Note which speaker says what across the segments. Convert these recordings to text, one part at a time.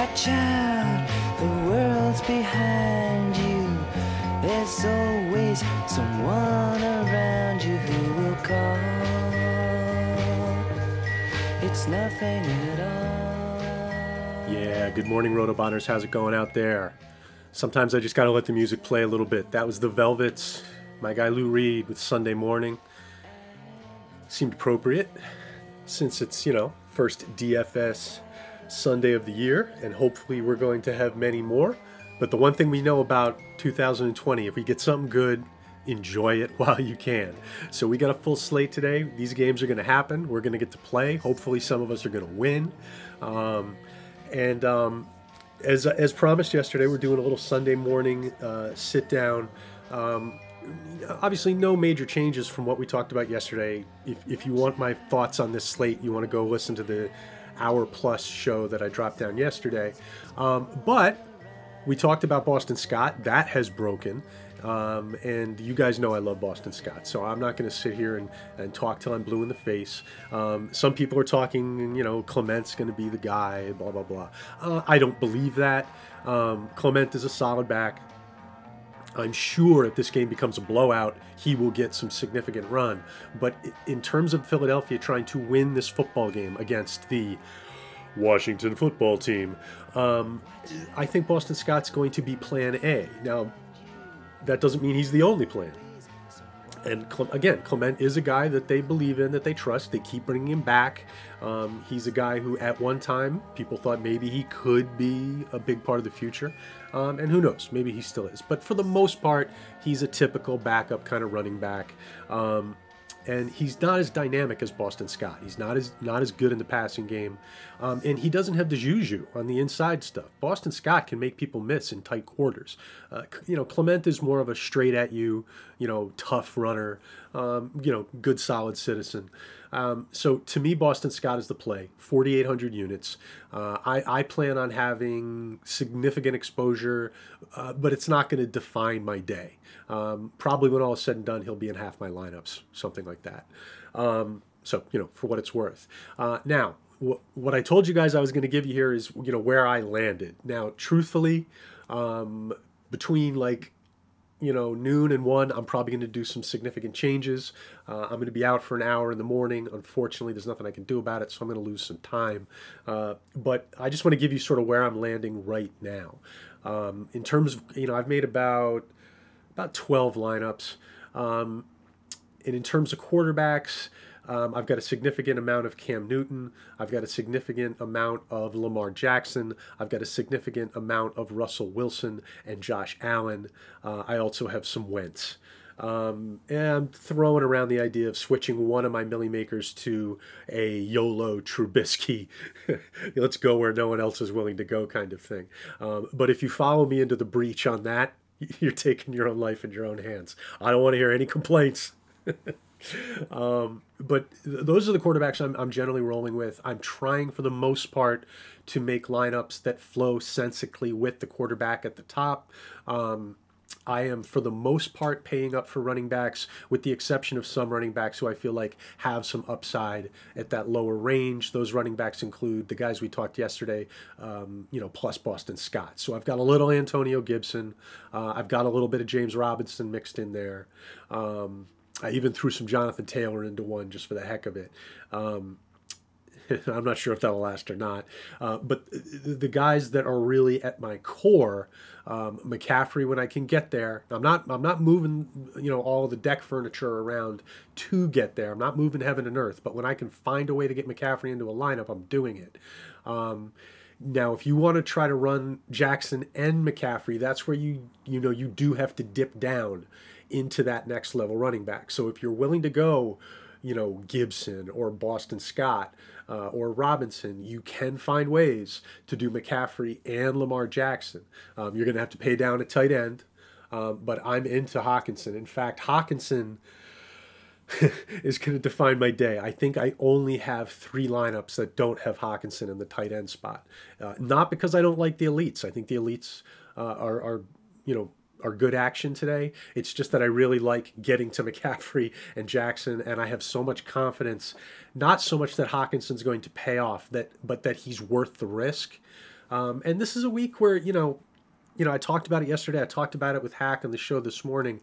Speaker 1: Watch out, the world's behind you. There's always someone around you who will call. It's nothing at all.
Speaker 2: Yeah, good morning, Rotobonners. How's it going out there? Sometimes I just gotta let the music play a little bit. That was the Velvets, my guy Lou Reed with Sunday Morning. Seemed appropriate since it's, you know, first DFS Sunday of the year, and hopefully we're going to have many more. But the one thing we know about 2020, if we get something good, enjoy it while you can. So we got a full slate today. These games are going to happen. We're going to get to play. Hopefully, some of us are going to win. Um, and um, as as promised yesterday, we're doing a little Sunday morning uh, sit down. Um, obviously, no major changes from what we talked about yesterday. If if you want my thoughts on this slate, you want to go listen to the hour plus show that I dropped down yesterday. Um, but we talked about Boston Scott. That has broken. Um, and you guys know I love Boston Scott, so I'm not going to sit here and, and talk till I'm blue in the face. Um, some people are talking, you know, Clement's going to be the guy, blah, blah, blah. Uh, I don't believe that. Um, Clement is a solid back. I'm sure if this game becomes a blowout, he will get some significant run. But in terms of Philadelphia trying to win this football game against the Washington football team, um, I think Boston Scott's going to be plan A. Now, that doesn't mean he's the only plan. And again, Clement is a guy that they believe in, that they trust. They keep bringing him back. Um, he's a guy who, at one time, people thought maybe he could be a big part of the future. Um, and who knows, maybe he still is. But for the most part, he's a typical backup kind of running back. Um, and he's not as dynamic as Boston Scott. He's not as not as good in the passing game, um, and he doesn't have the juju on the inside stuff. Boston Scott can make people miss in tight quarters. Uh, you know, Clement is more of a straight at you, you know, tough runner, um, you know, good solid citizen. Um, so to me, Boston Scott is the play. 4,800 units. Uh, I, I plan on having significant exposure, uh, but it's not going to define my day. Um, probably when all is said and done, he'll be in half my lineups, something like that. Um, so you know, for what it's worth. Uh, now, wh- what I told you guys I was going to give you here is you know where I landed. Now, truthfully, um, between like you know, noon and one, I'm probably going to do some significant changes. Uh, I'm going to be out for an hour in the morning. Unfortunately, there's nothing I can do about it, so I'm going to lose some time. Uh, but I just want to give you sort of where I'm landing right now. Um, in terms of, you know, I've made about about 12 lineups. Um, and in terms of quarterbacks, um, I've got a significant amount of Cam Newton. I've got a significant amount of Lamar Jackson. I've got a significant amount of Russell Wilson and Josh Allen. Uh, I also have some Wentz. Um, and I'm throwing around the idea of switching one of my Milly Makers to a YOLO Trubisky. Let's go where no one else is willing to go, kind of thing. Um, but if you follow me into the breach on that, you're taking your own life in your own hands. I don't want to hear any complaints. Um, but th- those are the quarterbacks I'm, I'm generally rolling with. I'm trying for the most part to make lineups that flow sensically with the quarterback at the top. Um, I am, for the most part, paying up for running backs, with the exception of some running backs who I feel like have some upside at that lower range. Those running backs include the guys we talked yesterday, um, you know, plus Boston Scott. So I've got a little Antonio Gibson. Uh, I've got a little bit of James Robinson mixed in there. Um, I even threw some Jonathan Taylor into one just for the heck of it. Um, I'm not sure if that'll last or not. Uh, but the guys that are really at my core, um, McCaffrey, when I can get there, I'm not I'm not moving you know all the deck furniture around to get there. I'm not moving heaven and earth. But when I can find a way to get McCaffrey into a lineup, I'm doing it. Um, now, if you want to try to run Jackson and McCaffrey, that's where you you know you do have to dip down into that next level running back. So if you're willing to go, you know, Gibson or Boston Scott, uh, or Robinson, you can find ways to do McCaffrey and Lamar Jackson. Um, you're going to have to pay down a tight end, um, but I'm into Hockenson. In fact, Hockenson. is going to define my day. I think I only have three lineups that don't have Hockenson in the tight end spot. Uh, not because I don't like the elites. I think the elites uh, are, are, you know, are good action today. It's just that I really like getting to McCaffrey and Jackson, and I have so much confidence. Not so much that Hockenson's going to pay off, that but that he's worth the risk. Um, and this is a week where you know, you know, I talked about it yesterday. I talked about it with Hack on the show this morning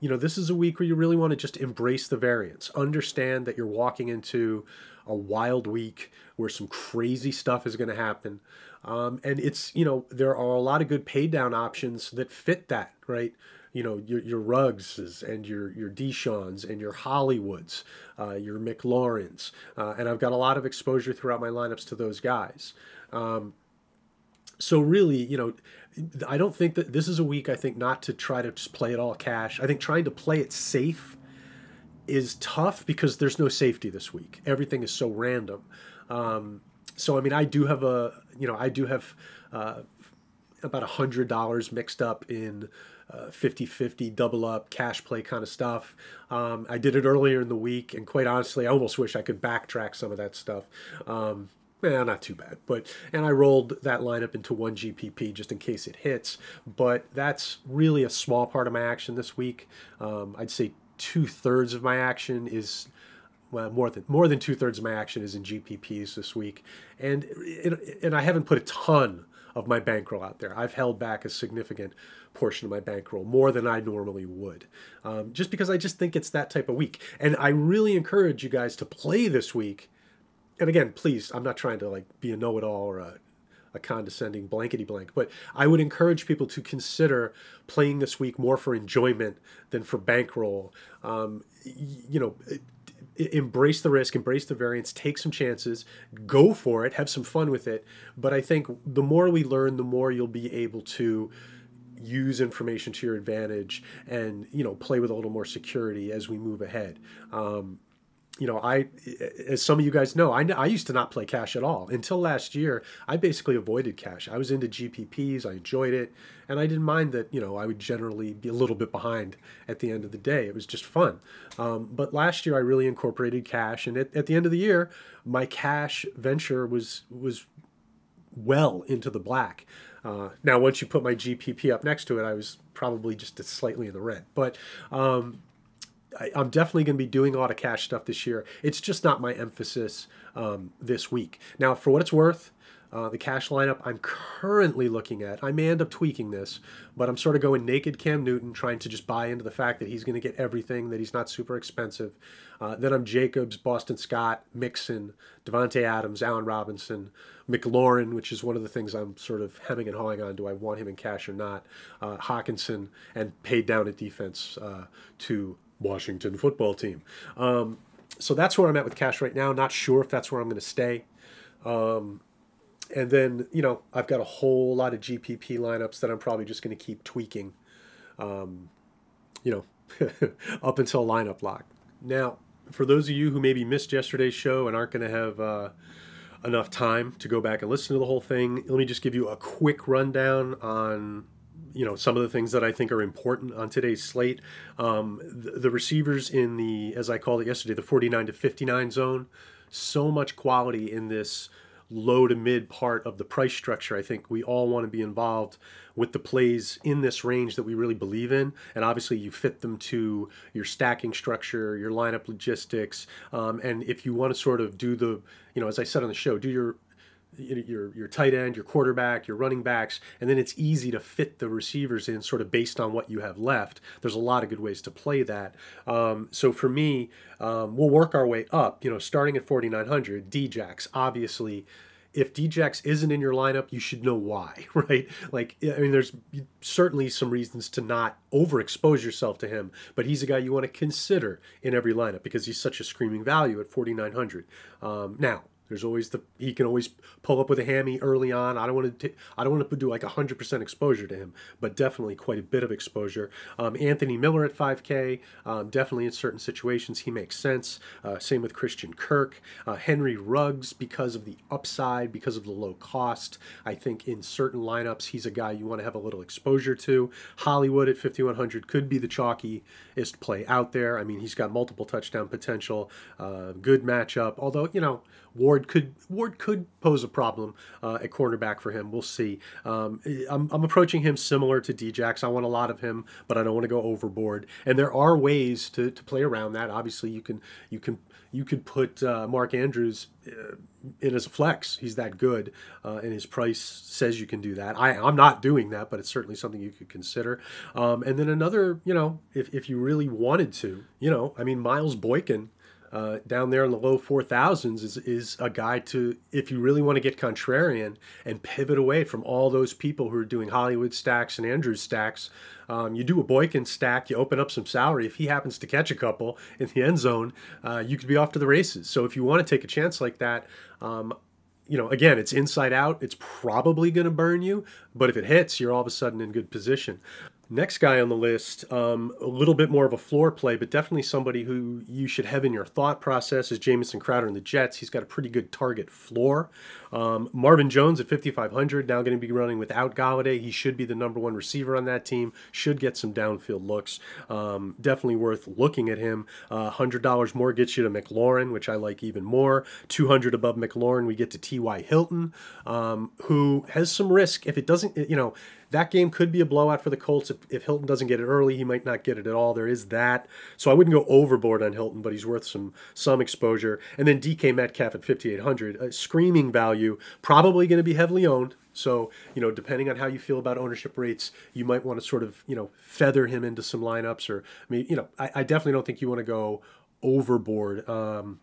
Speaker 2: you know, this is a week where you really want to just embrace the variance. Understand that you're walking into a wild week where some crazy stuff is going to happen. Um, and it's, you know, there are a lot of good pay down options that fit that, right? You know, your, your Ruggses and your, your DeSean's and your Hollywoods, uh, your McLaurins. Uh, and I've got a lot of exposure throughout my lineups to those guys. Um, so really, you know, I don't think that this is a week. I think not to try to just play it all cash. I think trying to play it safe is tough because there's no safety this week. Everything is so random. Um, so I mean, I do have a you know I do have uh, about a hundred dollars mixed up in. Uh, 50-50 double up cash play kind of stuff um, i did it earlier in the week and quite honestly i almost wish i could backtrack some of that stuff um, Eh, not too bad. But and I rolled that lineup into one GPP just in case it hits. But that's really a small part of my action this week. Um, I'd say two thirds of my action is well, more than more than two thirds of my action is in GPPs this week, and and I haven't put a ton of my bankroll out there. I've held back a significant portion of my bankroll, more than I normally would, um, just because I just think it's that type of week. And I really encourage you guys to play this week and again, please, I'm not trying to like be a know-it-all or a, a condescending blankety blank, but I would encourage people to consider playing this week more for enjoyment than for bankroll. Um, you know, embrace the risk, embrace the variance, take some chances, go for it, have some fun with it. But I think the more we learn, the more you'll be able to use information to your advantage and you know play with a little more security as we move ahead. Um, you know, I, as some of you guys know, I, I used to not play cash at all until last year. I basically avoided cash. I was into GPPs. I enjoyed it, and I didn't mind that. You know, I would generally be a little bit behind at the end of the day. It was just fun. Um, but last year, I really incorporated cash, and at, at the end of the year, my cash venture was was well into the black. Uh, now, once you put my GPP up next to it, I was probably just slightly in the red. But um, I, am definitely going to be doing a lot of cash stuff this year. It's just not my emphasis um, this week. Now, for what it's worth, uh, the cash lineup I'm currently looking at, I may end up tweaking this, but I'm sort of going naked Cam Newton, trying to just buy into the fact that he's going to get everything, that he's not super expensive. Uh, then I'm Jacobs, Boston Scott, Mixon, Davante Adams, Allen Robinson, McLaurin, which is one of the things I'm sort of hemming and hawing on. Do I want him in cash or not? Uh, Hockenson, and paid down at defense uh, to Washington football team. Um, so that's where I'm at with cash right now. Not sure if that's where I'm going to stay. Um, and then, you know, I've got a whole lot of GPP lineups that I'm probably just going to keep tweaking, um, you know, up until lineup lock. Now, for those of you who maybe missed yesterday's show and aren't going to have uh, enough time to go back and listen to the whole thing, let me just give you a quick rundown on you know some of the things that I think are important on today's slate. Um, the, the, receivers in the, as I called it yesterday, the 49 to 59 zone. So much quality in this low to mid part of the price structure. I think we all want to be involved with the plays in this range that we really believe in. And obviously, you fit them to your stacking structure, your lineup logistics. Um, and if you want to sort of do the, you know, as I said on the show, do your your your tight end, your quarterback, your running backs, and then it's easy to fit the receivers in sort of based on what you have left. There's a lot of good ways to play that. Um, so for me, um, we'll work our way up. You know, starting at 4,900, Djax obviously. If Djax isn't in your lineup, you should know why, right? Like, I mean, there's certainly some reasons to not overexpose yourself to him, but he's a guy you want to consider in every lineup because he's such a screaming value at 4,900. Um, now, There's always the he can always pull up with a hammy early on. I don't want to I don't want to do like 100% exposure to him, but definitely quite a bit of exposure. Um, Anthony Miller at 5K, um, definitely in certain situations he makes sense. Uh, same with Christian Kirk, uh, Henry Ruggs because of the upside, because of the low cost. I think in certain lineups he's a guy you want to have a little exposure to. Hollywood at 5100 could be the chalkiest play out there. I mean he's got multiple touchdown potential, uh, good matchup. Although you know Ward could Ward could pose a problem uh, at cornerback for him. We'll see. Um, I'm, I'm approaching him similar to Djax. I want a lot of him, but I don't want to go overboard. And there are ways to, to play around that. Obviously, you can you can you could put uh, Mark Andrews uh, in as a flex. He's that good, uh, and his price says you can do that. I, I'm not doing that, but it's certainly something you could consider. Um, and then another, you know, if, if you really wanted to, you know, I mean, Miles Boykin uh, down there in the low 4000s is, is a guy to, if you really want to get contrarian and pivot away from all those people who are doing Hollywood stacks and Andrews stacks. Um, you do a Boykin stack, you open up some salary. If he happens to catch a couple in the end zone, uh, you could be off to the races. So if you want to take a chance like that, um, you know, again, it's inside out. It's probably going to burn you, but if it hits, you're all of a sudden in good position. Next guy on the list, um, a little bit more of a floor play, but definitely somebody who you should have in your thought process is Jamison Crowder in the Jets. He's got a pretty good target floor. Um, Marvin Jones at 5,500, now going to be running without Golladay. He should be the number one receiver on that team, should get some downfield looks. Um, definitely worth looking at him. Uh, $100 more gets you to McLaurin, which I like even more. 200 above McLaurin, we get to T.Y. Hilton, um, who has some risk. If it doesn't, you know, that game could be a blowout for the Colts. If, if Hilton doesn't get it early, he might not get it at all. There is that. So I wouldn't go overboard on Hilton, but he's worth some some exposure. And then DK Metcalf at 5,800, a screaming value, probably going to be heavily owned. So, you know, depending on how you feel about ownership rates, you might want to sort of, you know, feather him into some lineups or, I mean, you know, I, I definitely don't think you want to go overboard. Um,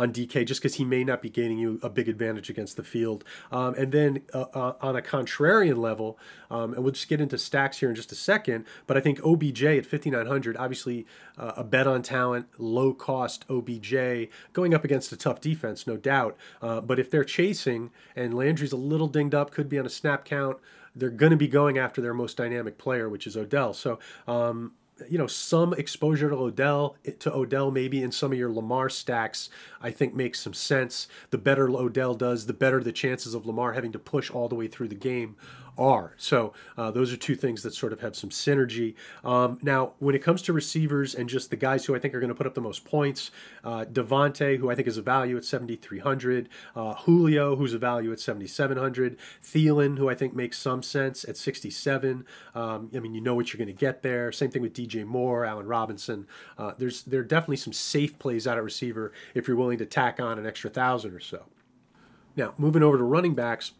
Speaker 2: on DK just because he may not be gaining you a big advantage against the field. Um, and then uh, uh, on a contrarian level, um, and we'll just get into stacks here in just a second, but I think OBJ at 5,900, obviously uh, a bet on talent, low cost OBJ, going up against a tough defense, no doubt. Uh, but if they're chasing and Landry's a little dinged up, could be on a snap count, they're going to be going after their most dynamic player, which is Odell. So um, you know, some exposure to Odell, eh, to Odell maybe in some of your Lamar stacks, I think makes some sense. The better Odell does, the better the chances of Lamar having to push all the way through the game are. So uh, those are two things that sort of have some synergy. Um, now, when it comes to receivers and just the guys who I think are going to put up the most points, uh, Davante, who I think is a value at 7,300, uh, Julio, who's a value at 7,700, Thielen, who I think makes some sense at 67. Um, I mean, you know what you're going to get there. Same thing with DJ Moore, Allen Robinson. Uh, there's there are definitely some safe plays out at receiver if you're willing to tack on an extra thousand or so. Now, moving over to running backs.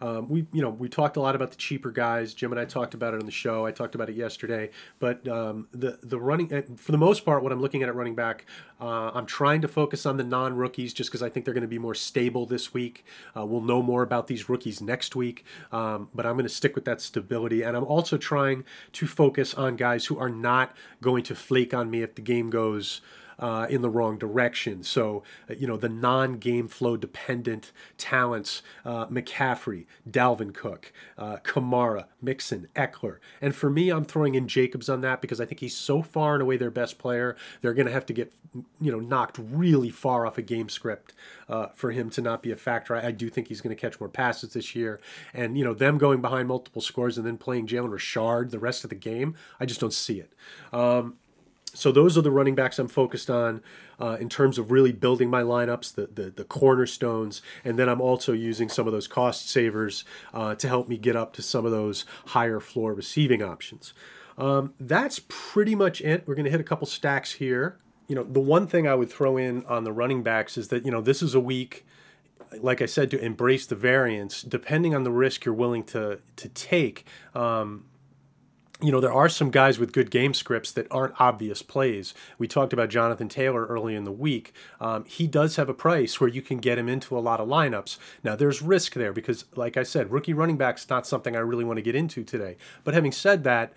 Speaker 2: Um, we, you know, we talked a lot about the cheaper guys. Jim and I talked about it on the show. I talked about it yesterday. But um, the the running, uh, for the most part, what I'm looking at at running back, uh, I'm trying to focus on the non rookies just because I think they're going to be more stable this week. Uh, we'll know more about these rookies next week. Um, but I'm going to stick with that stability, and I'm also trying to focus on guys who are not going to flake on me if the game goes uh, in the wrong direction. So, uh, you know, the non game flow dependent talents uh, McCaffrey, Dalvin Cook, uh, Kamara, Mixon, Ekeler. And for me, I'm throwing in Jacobs on that because I think he's so far and away their best player. They're going to have to get, you know, knocked really far off a game script uh, for him to not be a factor. I, I do think he's going to catch more passes this year. And, you know, them going behind multiple scores and then playing Jalen Richard the rest of the game, I just don't see it. Um, so those are the running backs I'm focused on uh, in terms of really building my lineups, the, the, the cornerstones, and then I'm also using some of those cost savers uh, to help me get up to some of those higher floor receiving options. Um, that's pretty much it. We're going to hit a couple stacks here. You know, the one thing I would throw in on the running backs is that you know this is a week like I said, to embrace the variance, depending on the risk you're willing to to take. Um, you know, there are some guys with good game scripts that aren't obvious plays. We talked about Jonathan Taylor early in the week. Um, he does have a price where you can get him into a lot of lineups. Now, there's risk there because, like I said, rookie running back's not something I really want to get into today. But having said that,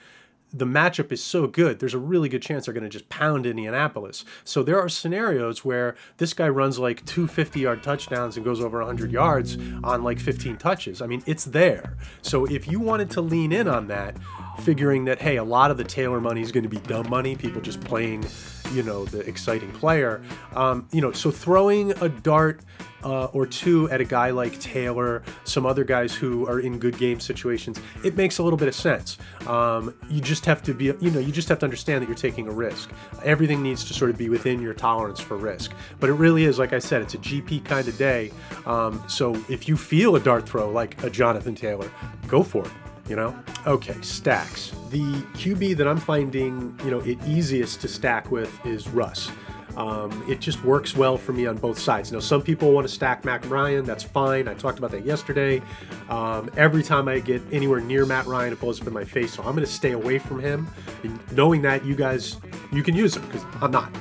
Speaker 2: the matchup is so good, there's a really good chance they're going to just pound Indianapolis. So there are scenarios where this guy runs like two 50 yard touchdowns and goes over 100 yards on like 15 touches. I mean, it's there. So if you wanted to lean in on that, figuring that, hey, a lot of the Taylor money is going to be dumb money, people just playing you know the exciting player. Um, you know, so throwing a dart uh, or two at a guy like Taylor, some other guys who are in good game situations, it makes a little bit of sense. Um, you just have to be, you know, you just have to understand that you're taking a risk. Everything needs to sort of be within your tolerance for risk. But it really is, like I said, it's a GP kind of day. Um, so if you feel a dart throw like a Jonathan Taylor, go for it you know? Okay, stacks. The QB that I'm finding, you know, it easiest to stack with is Russ. Um, it just works well for me on both sides. Now, some people want to stack Matt Ryan. That's fine. I talked about that yesterday. Um, every time I get anywhere near Matt Ryan, it blows up in my face. So I'm going to stay away from him, and knowing that you guys you can use him because I'm not.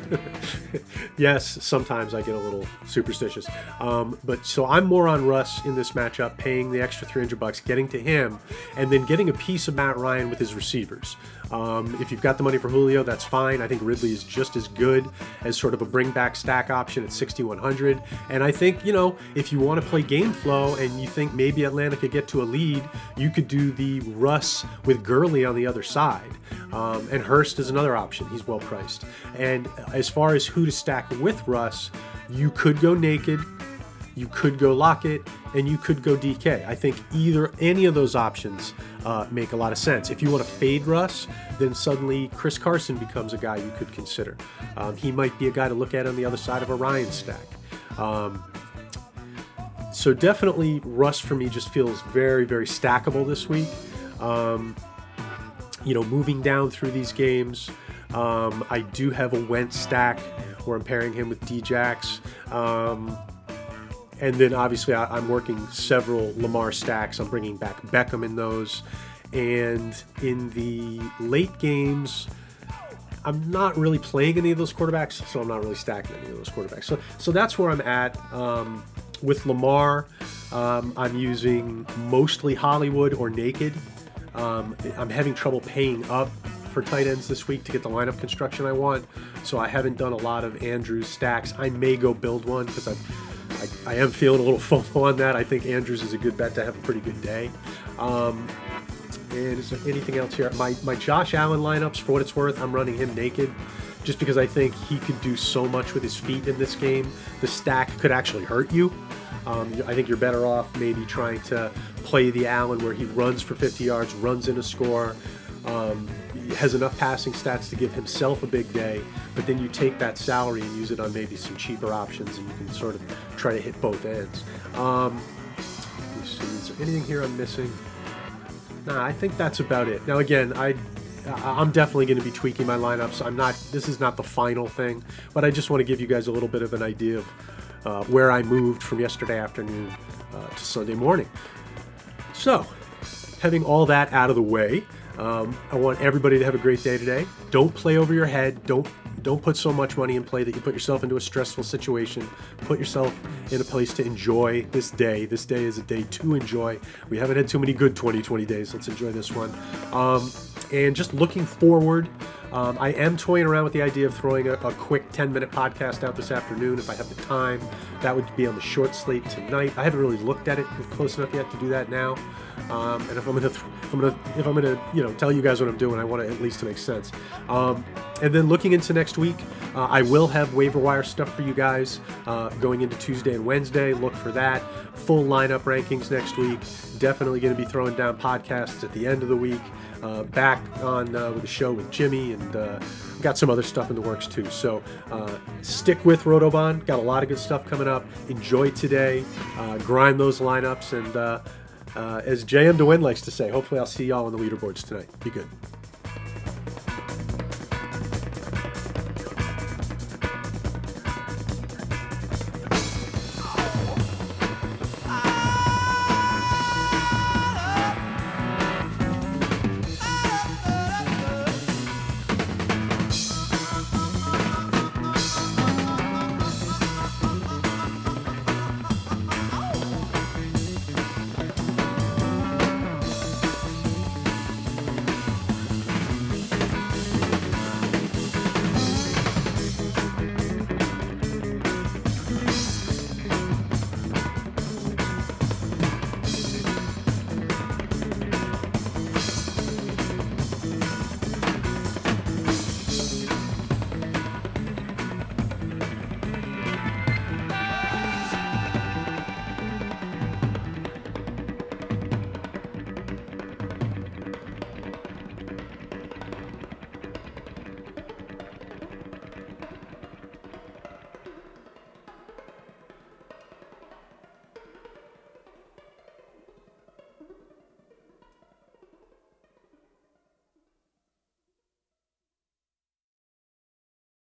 Speaker 2: yes, sometimes I get a little superstitious. Um, but so I'm more on Russ in this matchup, paying the extra 300 bucks, getting to him, and then getting a piece of Matt Ryan with his receivers. Um, if you've got the money for Julio, that's fine. I think Ridley is just as good as sort of a bring back stack option at 6,100. And I think, you know, if you want to play game flow and you think maybe Atlanta could get to a lead, you could do the Russ with Gurley on the other side. Um, and Hurst is another option. He's well priced. And as far as who to stack with Russ, you could go naked you could go Lockett, and you could go DK. I think either any of those options uh, make a lot of sense. If you want to fade Russ, then suddenly Chris Carson becomes a guy you could consider. Um, he might be a guy to look at on the other side of a Ryan stack. Um, so definitely Russ for me just feels very, very stackable this week. Um, you know, moving down through these games, um, I do have a Wentz stack where I'm pairing him with Djax. Um, and then obviously I, am working several Lamar stacks. I'm bringing back Beckham in those, and in the late games, I'm not really playing any of those quarterbacks, so I'm not really stacking any of those quarterbacks. So so that's where I'm at um, with Lamar. Um, I'm using mostly Hollywood or Naked. Um, I'm having trouble paying up for tight ends this week to get the lineup construction I want, so I haven't done a lot of Andrews stacks. I may go build one because I've I, I, am feeling a little FOMO on that. I think Andrews is a good bet to have a pretty good day. Um, and is there anything else here? My, my Josh Allen lineups, for what it's worth, I'm running him naked just because I think he could do so much with his feet in this game. The stack could actually hurt you. Um, I think you're better off maybe trying to play the Allen where he runs for 50 yards, runs in a score, um, has enough passing stats to give himself a big day, but then you take that salary and use it on maybe some cheaper options, and you can sort of try to hit both ends. Um, see, is there anything here I'm missing? Nah, I think that's about it. Now, again, I I'm definitely going to be tweaking my lineups. I'm not. This is not the final thing, but I just want to give you guys a little bit of an idea of uh, where I moved from yesterday afternoon uh, to Sunday morning. So, having all that out of the way, um, I want everybody to have a great day today. Don't play over your head. Don't don't put so much money in play that you put yourself into a stressful situation. Put yourself in a place to enjoy this day. This day is a day to enjoy. We haven't had too many good 2020 days. Let's enjoy this one. Um, and just looking forward. Um, I am toying around with the idea of throwing a, a, quick 10 minute podcast out this afternoon if I have the time. That would be on the short slate tonight. I haven't really looked at it close enough yet to do that now. Um, and if I'm gonna, th- if I'm gonna, if I'm gonna, you know, tell you guys what I'm doing, I want it at least to make sense. Um, and then looking into next week, uh, I will have waiver wire stuff for you guys uh, going into Tuesday and Wednesday. Look for that. Full lineup rankings next week. Definitely going to be throwing down podcasts at the end of the week. Uh, back on uh, with the show with Jimmy and uh, got some other stuff in the works too. So uh, stick with Rotobon. Got a lot of good stuff coming up. Enjoy today. grind those lineups and uh, as JM DeWin likes to say, hopefully I'll see y'all on the leaderboards tonight. Be good.